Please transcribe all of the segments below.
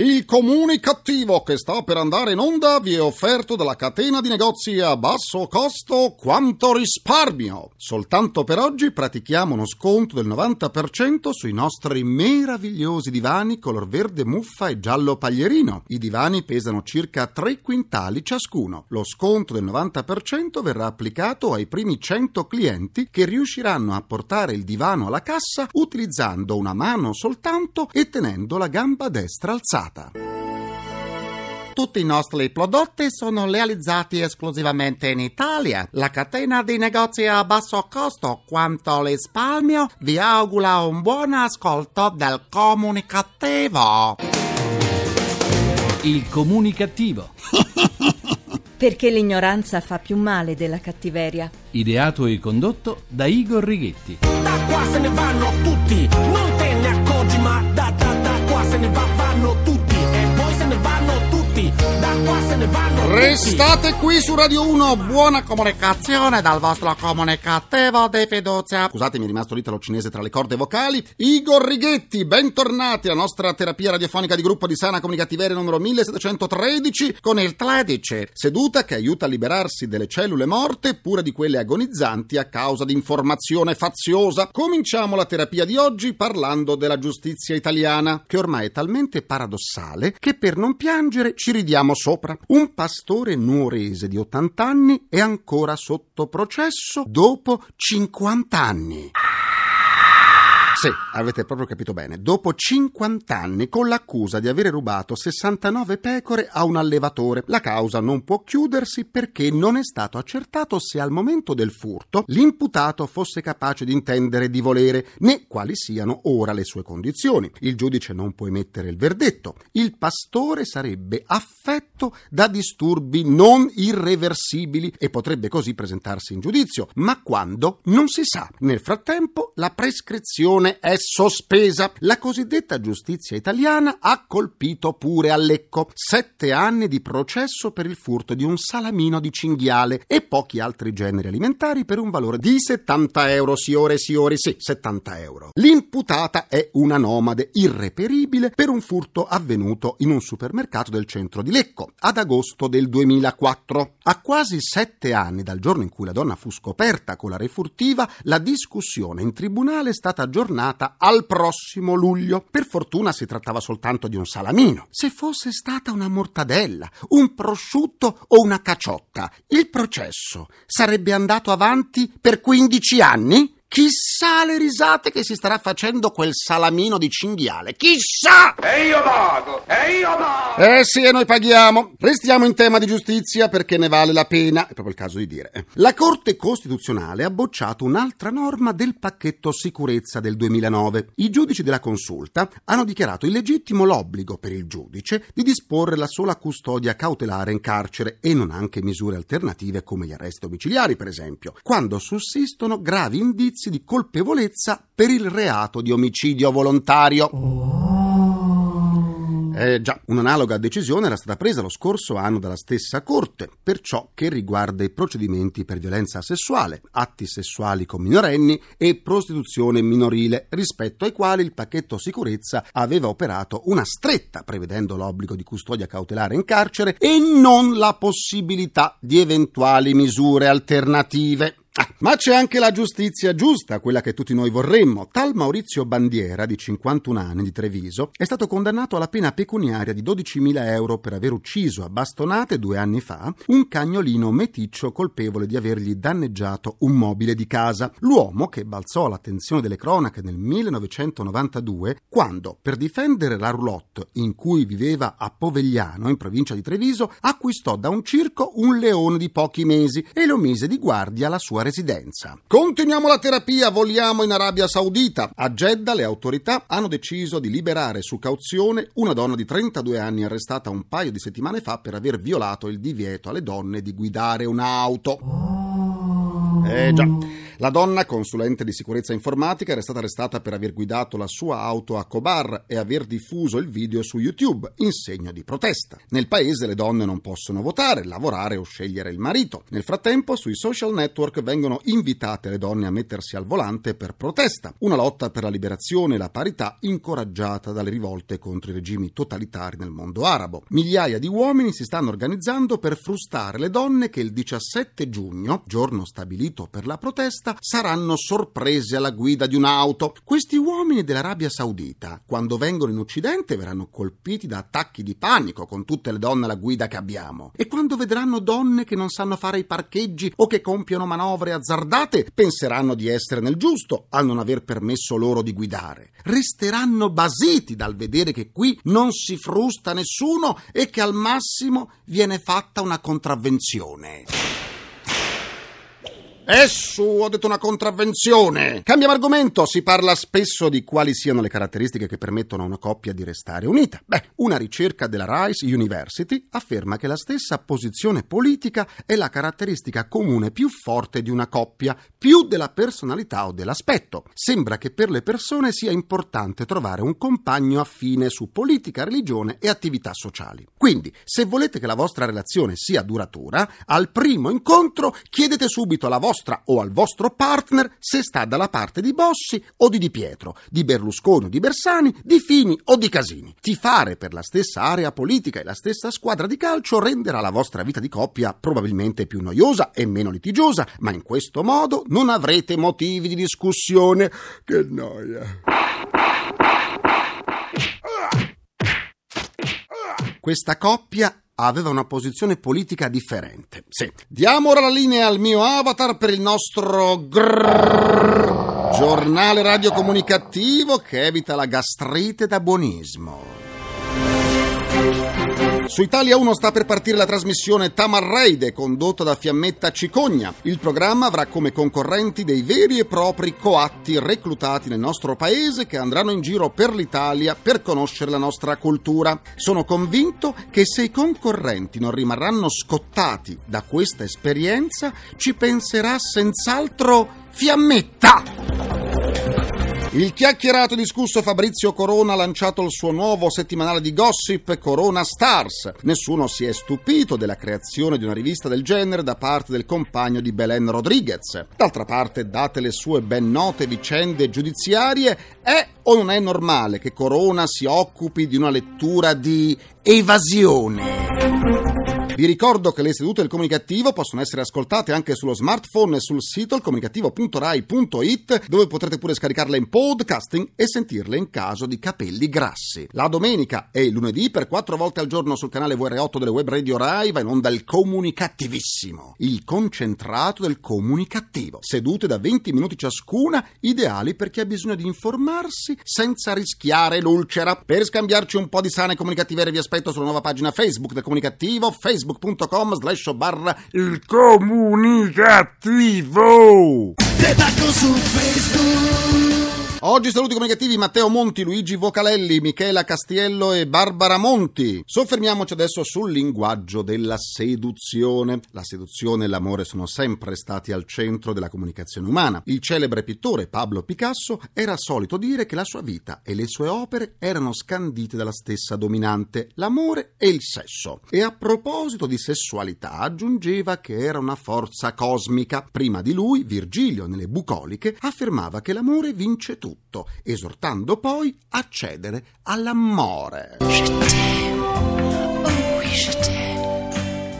И Il comunicativo che sta per andare in onda vi è offerto dalla catena di negozi a basso costo quanto risparmio. Soltanto per oggi pratichiamo uno sconto del 90% sui nostri meravigliosi divani color verde muffa e giallo paglierino. I divani pesano circa 3 quintali ciascuno. Lo sconto del 90% verrà applicato ai primi 100 clienti che riusciranno a portare il divano alla cassa utilizzando una mano soltanto e tenendo la gamba destra alzata. Tutti i nostri prodotti sono realizzati esclusivamente in Italia. La catena di negozi a basso costo quanto risparmio vi augura un buon ascolto del comunicativo. Il comunicativo. Perché l'ignoranza fa più male della cattiveria. Ideato e condotto da Igor Righetti. Da qua se ne vanno tutti, non te ne accorgi, ma da, da, da qua se ne va, vanno tutti, tutti, da qua se ne vanno tutti. Restate qui su Radio 1, buona comunicazione dal vostro comunicativo di fiducia. Scusatemi, è rimasto l'italo cinese tra le corde vocali. Igor Righetti, bentornati alla nostra terapia radiofonica di gruppo di sana comunicativeria numero 1713 con il 13, seduta che aiuta a liberarsi delle cellule morte pure di quelle agonizzanti a causa di informazione faziosa. Cominciamo la terapia di oggi parlando della giustizia italiana, che ormai è talmente paradossale che per non piangere ci ridiamo sopra. Un pastore nuorese di 80 anni è ancora sotto processo dopo 50 anni. Sì, avete proprio capito bene. Dopo 50 anni con l'accusa di avere rubato 69 pecore a un allevatore, la causa non può chiudersi perché non è stato accertato se al momento del furto l'imputato fosse capace di intendere di volere né quali siano ora le sue condizioni. Il giudice non può emettere il verdetto. Il pastore sarebbe affetto da disturbi non irreversibili e potrebbe così presentarsi in giudizio, ma quando non si sa. Nel frattempo la prescrizione è sospesa. La cosiddetta giustizia italiana ha colpito pure a Lecco. Sette anni di processo per il furto di un salamino di cinghiale e pochi altri generi alimentari per un valore di 70 euro. Signore, signori, sì, 70 euro. L'imputata è una nomade irreperibile per un furto avvenuto in un supermercato del centro di Lecco ad agosto del 2004. A quasi sette anni dal giorno in cui la donna fu scoperta con la refurtiva, la discussione in tribunale è stata aggiornata al prossimo luglio. Per fortuna si trattava soltanto di un salamino. Se fosse stata una mortadella, un prosciutto o una caciotta, il processo sarebbe andato avanti per 15 anni? Chissà le risate che si starà facendo quel salamino di cinghiale. Chissà! E io pago! E io pago! Eh sì, e noi paghiamo. Restiamo in tema di giustizia perché ne vale la pena. È proprio il caso di dire. La Corte Costituzionale ha bocciato un'altra norma del pacchetto sicurezza del 2009. I giudici della consulta hanno dichiarato illegittimo l'obbligo per il giudice di disporre la sola custodia cautelare in carcere e non anche misure alternative come gli arresti domiciliari, per esempio, quando sussistono gravi indizi di colpevolezza per il reato di omicidio volontario. Eh già, un'analoga decisione era stata presa lo scorso anno dalla stessa Corte per ciò che riguarda i procedimenti per violenza sessuale, atti sessuali con minorenni e prostituzione minorile, rispetto ai quali il pacchetto sicurezza aveva operato una stretta prevedendo l'obbligo di custodia cautelare in carcere e non la possibilità di eventuali misure alternative. Ah, ma c'è anche la giustizia giusta, quella che tutti noi vorremmo. Tal Maurizio Bandiera, di 51 anni, di Treviso, è stato condannato alla pena pecuniaria di 12.000 euro per aver ucciso a bastonate due anni fa un cagnolino meticcio colpevole di avergli danneggiato un mobile di casa. L'uomo che balzò all'attenzione delle cronache nel 1992 quando, per difendere la roulotte in cui viveva a Povegliano, in provincia di Treviso, acquistò da un circo un leone di pochi mesi e lo mise di guardia alla sua residenza. Continuiamo la terapia, voliamo in Arabia Saudita. A Jeddah le autorità hanno deciso di liberare su cauzione una donna di 32 anni arrestata un paio di settimane fa per aver violato il divieto alle donne di guidare un'auto. Eh già. La donna, consulente di sicurezza informatica, era stata arrestata per aver guidato la sua auto a Kobar e aver diffuso il video su YouTube in segno di protesta. Nel paese le donne non possono votare, lavorare o scegliere il marito. Nel frattempo, sui social network vengono invitate le donne a mettersi al volante per protesta. Una lotta per la liberazione e la parità incoraggiata dalle rivolte contro i regimi totalitari nel mondo arabo. Migliaia di uomini si stanno organizzando per frustare le donne che il 17 giugno, giorno stabilito per la protesta, saranno sorprese alla guida di un'auto. Questi uomini dell'Arabia Saudita, quando vengono in Occidente, verranno colpiti da attacchi di panico con tutte le donne alla guida che abbiamo. E quando vedranno donne che non sanno fare i parcheggi o che compiono manovre azzardate, penseranno di essere nel giusto al non aver permesso loro di guidare. Resteranno basiti dal vedere che qui non si frusta nessuno e che al massimo viene fatta una contravvenzione. E su, ho detto una contravvenzione. Cambiamo argomento, si parla spesso di quali siano le caratteristiche che permettono a una coppia di restare unita. Beh, una ricerca della Rice University afferma che la stessa posizione politica è la caratteristica comune più forte di una coppia, più della personalità o dell'aspetto. Sembra che per le persone sia importante trovare un compagno affine su politica, religione e attività sociali. Quindi, se volete che la vostra relazione sia duratura, al primo incontro chiedete subito alla vostra o al vostro partner se sta dalla parte di Bossi o di Di Pietro, di Berlusconi o di Bersani, di Fini o di Casini. Tifare per la stessa area politica e la stessa squadra di calcio renderà la vostra vita di coppia probabilmente più noiosa e meno litigiosa, ma in questo modo non avrete motivi di discussione. Che noia. Questa coppia aveva una posizione politica differente. Sì. Diamo ora la linea al mio avatar per il nostro grrr, giornale radiocomunicativo che evita la gastrite da buonismo. Su Italia 1 sta per partire la trasmissione Tamarreide condotta da Fiammetta Cicogna. Il programma avrà come concorrenti dei veri e propri coatti reclutati nel nostro paese che andranno in giro per l'Italia per conoscere la nostra cultura. Sono convinto che se i concorrenti non rimarranno scottati da questa esperienza ci penserà senz'altro Fiammetta. Il chiacchierato discusso Fabrizio Corona ha lanciato il suo nuovo settimanale di gossip Corona Stars. Nessuno si è stupito della creazione di una rivista del genere da parte del compagno di Belen Rodriguez. D'altra parte, date le sue ben note vicende giudiziarie, è o non è normale che Corona si occupi di una lettura di evasione? Vi ricordo che le sedute del comunicativo possono essere ascoltate anche sullo smartphone e sul sito comunicativo.rai.it dove potrete pure scaricarle in podcasting e sentirle in caso di capelli grassi. La domenica e il lunedì per quattro volte al giorno sul canale VR8 delle web radio Rai va in onda il comunicativissimo, il concentrato del comunicativo. Sedute da 20 minuti ciascuna, ideali per chi ha bisogno di informarsi senza rischiare l'ulcera. Per scambiarci un po' di sane comunicative vi aspetto sulla nuova pagina Facebook del comunicativo, Facebook facebook.com slash barra il comunicativo. Te su Facebook. Oggi saluti comunicativi Matteo Monti, Luigi Vocalelli, Michela Castiello e Barbara Monti. Soffermiamoci adesso sul linguaggio della seduzione. La seduzione e l'amore sono sempre stati al centro della comunicazione umana. Il celebre pittore Pablo Picasso era solito dire che la sua vita e le sue opere erano scandite dalla stessa dominante, l'amore e il sesso. E a proposito di sessualità aggiungeva che era una forza cosmica. Prima di lui, Virgilio, nelle bucoliche, affermava che l'amore vince tutto tutto, esortando poi a cedere all'amore.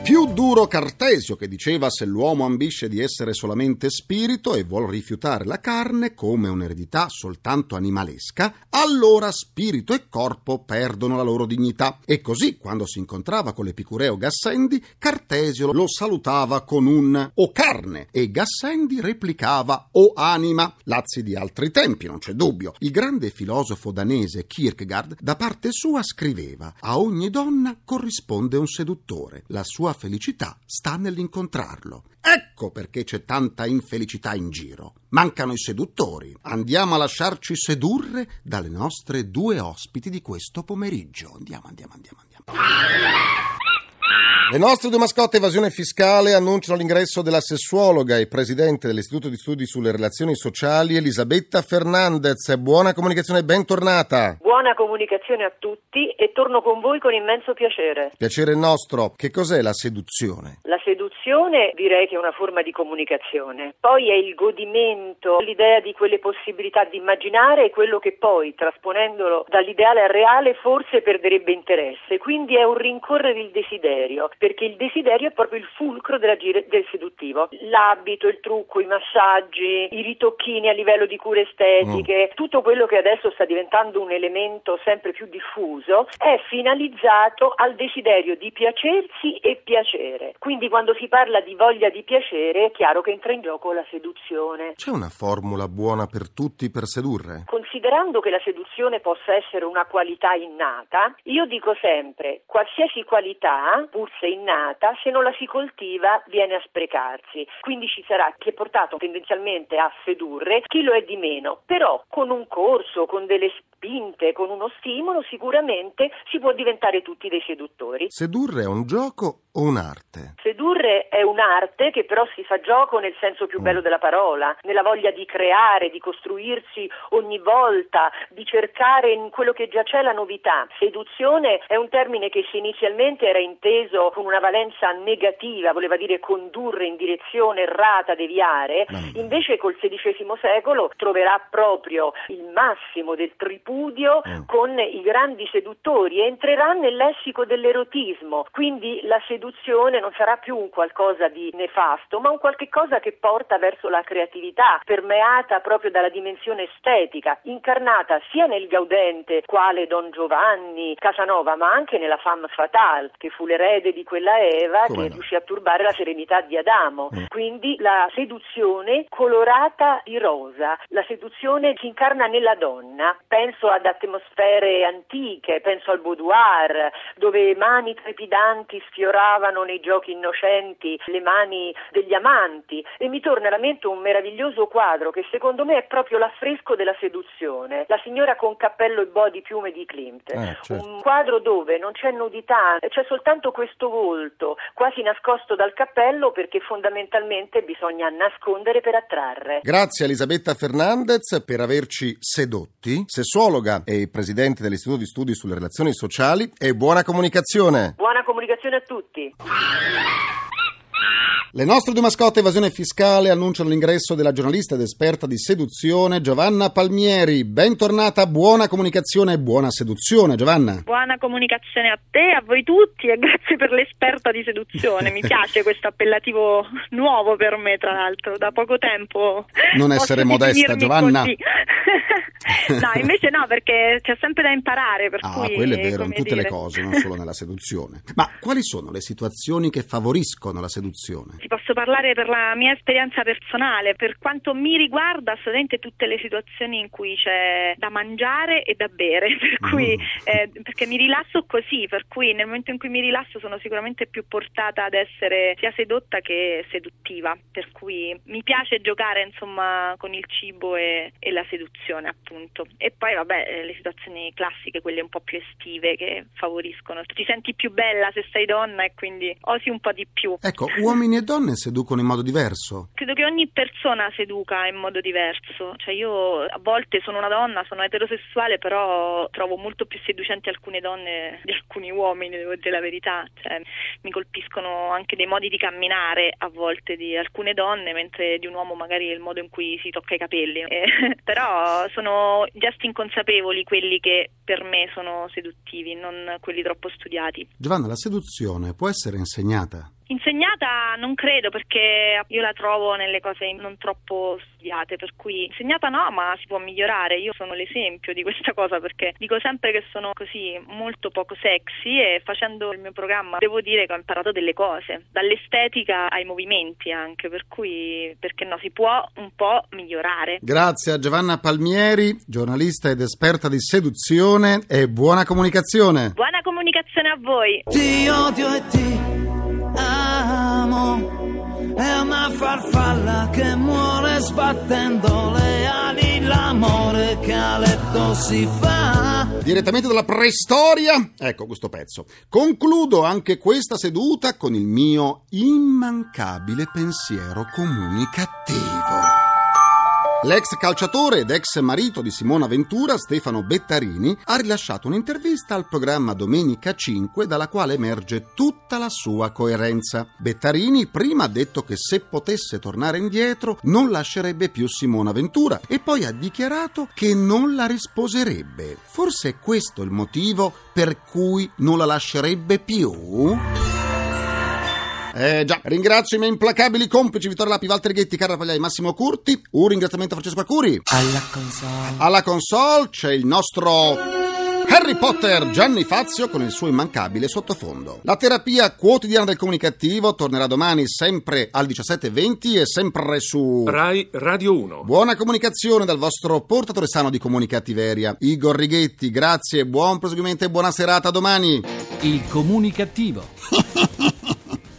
Più duro Cartesio che diceva se l'uomo ambisce di essere solamente spirito e vuol rifiutare la carne come un'eredità soltanto animalesca, allora spirito e corpo perdono la loro dignità. E così, quando si incontrava con l'epicureo Gassendi, Cartesio lo salutava con un o carne e Gassendi replicava o anima. Lazzi di altri tempi, non c'è dubbio. Il grande filosofo danese Kierkegaard da parte sua scriveva a ogni donna corrisponde un seduttore. La sua felicità sta nell'incontrarlo. Ecco perché c'è tanta infelicità in giro. Mancano i seduttori. Andiamo a lasciarci sedurre dalle nostre due ospiti di questo pomeriggio. Andiamo, andiamo, andiamo, andiamo. Le nostre due mascotte evasione fiscale annunciano l'ingresso della sessuologa e presidente dell'Istituto di Studi sulle Relazioni Sociali Elisabetta Fernandez. Buona comunicazione, bentornata. Buona comunicazione a tutti e torno con voi con immenso piacere. Piacere nostro. Che cos'è la seduzione? La seduzione direi che è una forma di comunicazione, poi è il godimento, l'idea di quelle possibilità di immaginare e quello che poi, trasponendolo dall'ideale al reale, forse perderebbe interesse. Quindi è un rincorrere il desiderio perché il desiderio è proprio il fulcro dell'agire del seduttivo. L'abito, il trucco, i massaggi, i ritocchini a livello di cure estetiche, mm. tutto quello che adesso sta diventando un elemento sempre più diffuso, è finalizzato al desiderio di piacersi e piacere. Quindi quando si parla di voglia di piacere è chiaro che entra in gioco la seduzione. C'è una formula buona per tutti per sedurre? Considerando che la seduzione possa essere una qualità innata, io dico sempre, qualsiasi qualità, pur innata, se non la si coltiva viene a sprecarsi. Quindi ci sarà chi è portato tendenzialmente a sedurre, chi lo è di meno, però con un corso, con delle spinte, con uno stimolo, sicuramente si può diventare tutti dei seduttori. Sedurre è un gioco o un'arte? Sedurre è un'arte che però si fa gioco nel senso più mm. bello della parola, nella voglia di creare, di costruirsi ogni volta, di cercare in quello che già c'è la novità. Seduzione è un termine che se inizialmente era inteso con una valenza negativa, voleva dire condurre in direzione errata, deviare, invece col XVI secolo troverà proprio il massimo del tripudio ripudio mm. con i grandi seduttori, entrerà nel lessico dell'erotismo, quindi la seduzione non sarà più un qualcosa di nefasto, ma un qualche cosa che porta verso la creatività, permeata proprio dalla dimensione estetica, incarnata sia nel gaudente quale Don Giovanni Casanova, ma anche nella femme fatale, che fu l'erede di quella Eva Come che no? riuscì a turbare la serenità di Adamo. Mm. Quindi la seduzione colorata di rosa, la seduzione si incarna nella donna. Penso ad atmosfere antiche, penso al boudoir, dove mani trepidanti sfioravano nei giochi innocenti le mani degli amanti e mi torna alla mente un meraviglioso quadro che secondo me è proprio l'affresco della seduzione, la signora con cappello e body piume di Klimt, eh, certo. un quadro dove non c'è nudità, c'è soltanto questo volto quasi nascosto dal cappello perché fondamentalmente bisogna nascondere per attrarre. Grazie Elisabetta Fernandez per averci sedotti. Sessuolo psicologa e presidente dell'Istituto di Studi sulle Relazioni Sociali e buona comunicazione. Buona comunicazione a tutti. PT. Le nostre due mascotte evasione fiscale annunciano l'ingresso della giornalista ed esperta di seduzione Giovanna Palmieri. Bentornata, buona comunicazione e buona seduzione, Giovanna. Buona comunicazione a te, a voi tutti e grazie per l'esperta di seduzione. Mi piace questo appellativo nuovo per me, tra l'altro, da poco tempo. Non essere modesta, Giovanna. no, invece no, perché c'è sempre da imparare. Per ah, cui, quello è vero, in tutte dire. le cose, non solo nella seduzione. Ma quali sono le situazioni che favoriscono la seduzione? Ti posso parlare per la mia esperienza personale. Per quanto mi riguarda, assolutamente tutte le situazioni in cui c'è da mangiare e da bere, per cui, mm. eh, perché mi rilasso così, per cui nel momento in cui mi rilasso sono sicuramente più portata ad essere sia sedotta che seduttiva, per cui mi piace giocare insomma con il cibo e, e la seduzione appunto. E poi vabbè eh, le situazioni classiche, quelle un po' più estive che favoriscono. Ti senti più bella se sei donna e quindi osi un po' di più. Ecco, uomini e donne seducono in modo diverso? Credo che ogni persona seduca in modo diverso, cioè io a volte sono una donna, sono eterosessuale, però trovo molto più seducenti alcune donne di alcuni uomini, devo dire la verità, cioè, mi colpiscono anche dei modi di camminare a volte di alcune donne, mentre di un uomo magari è il modo in cui si tocca i capelli, eh, però sono gesti inconsapevoli quelli che per me sono seduttivi, non quelli troppo studiati. Giovanna, la seduzione può essere insegnata? Insegnata non credo perché io la trovo nelle cose non troppo studiate, per cui insegnata no, ma si può migliorare. Io sono l'esempio di questa cosa perché dico sempre che sono così molto poco sexy e facendo il mio programma devo dire che ho imparato delle cose, dall'estetica ai movimenti anche, per cui perché no, si può un po' migliorare. Grazie a Giovanna Palmieri, giornalista ed esperta di seduzione e buona comunicazione. Buona comunicazione a voi. Ti odio e ti amo è una farfalla che muore sbattendo le ali, l'amore che a letto si fa. Direttamente dalla preistoria, ecco questo pezzo. Concludo anche questa seduta con il mio immancabile pensiero comunicativo. L'ex calciatore ed ex marito di Simona Ventura, Stefano Bettarini, ha rilasciato un'intervista al programma Domenica 5 dalla quale emerge tutta la sua coerenza. Bettarini prima ha detto che se potesse tornare indietro non lascerebbe più Simona Ventura e poi ha dichiarato che non la risposerebbe. Forse è questo il motivo per cui non la lascerebbe più? Eh già, ringrazio i miei implacabili complici Vittorio Lapi, Walter Ghetti, Carla Pagliai, Massimo Curti. Un ringraziamento a Francesco Arcuri. Alla console. Alla console c'è il nostro Harry Potter Gianni Fazio con il suo immancabile sottofondo. La terapia quotidiana del comunicativo tornerà domani sempre al 17.20 e sempre su Rai Radio 1. Buona comunicazione dal vostro portatore sano di comunicattiveria, Igor Righetti. Grazie, buon proseguimento e buona serata a domani. Il comunicativo.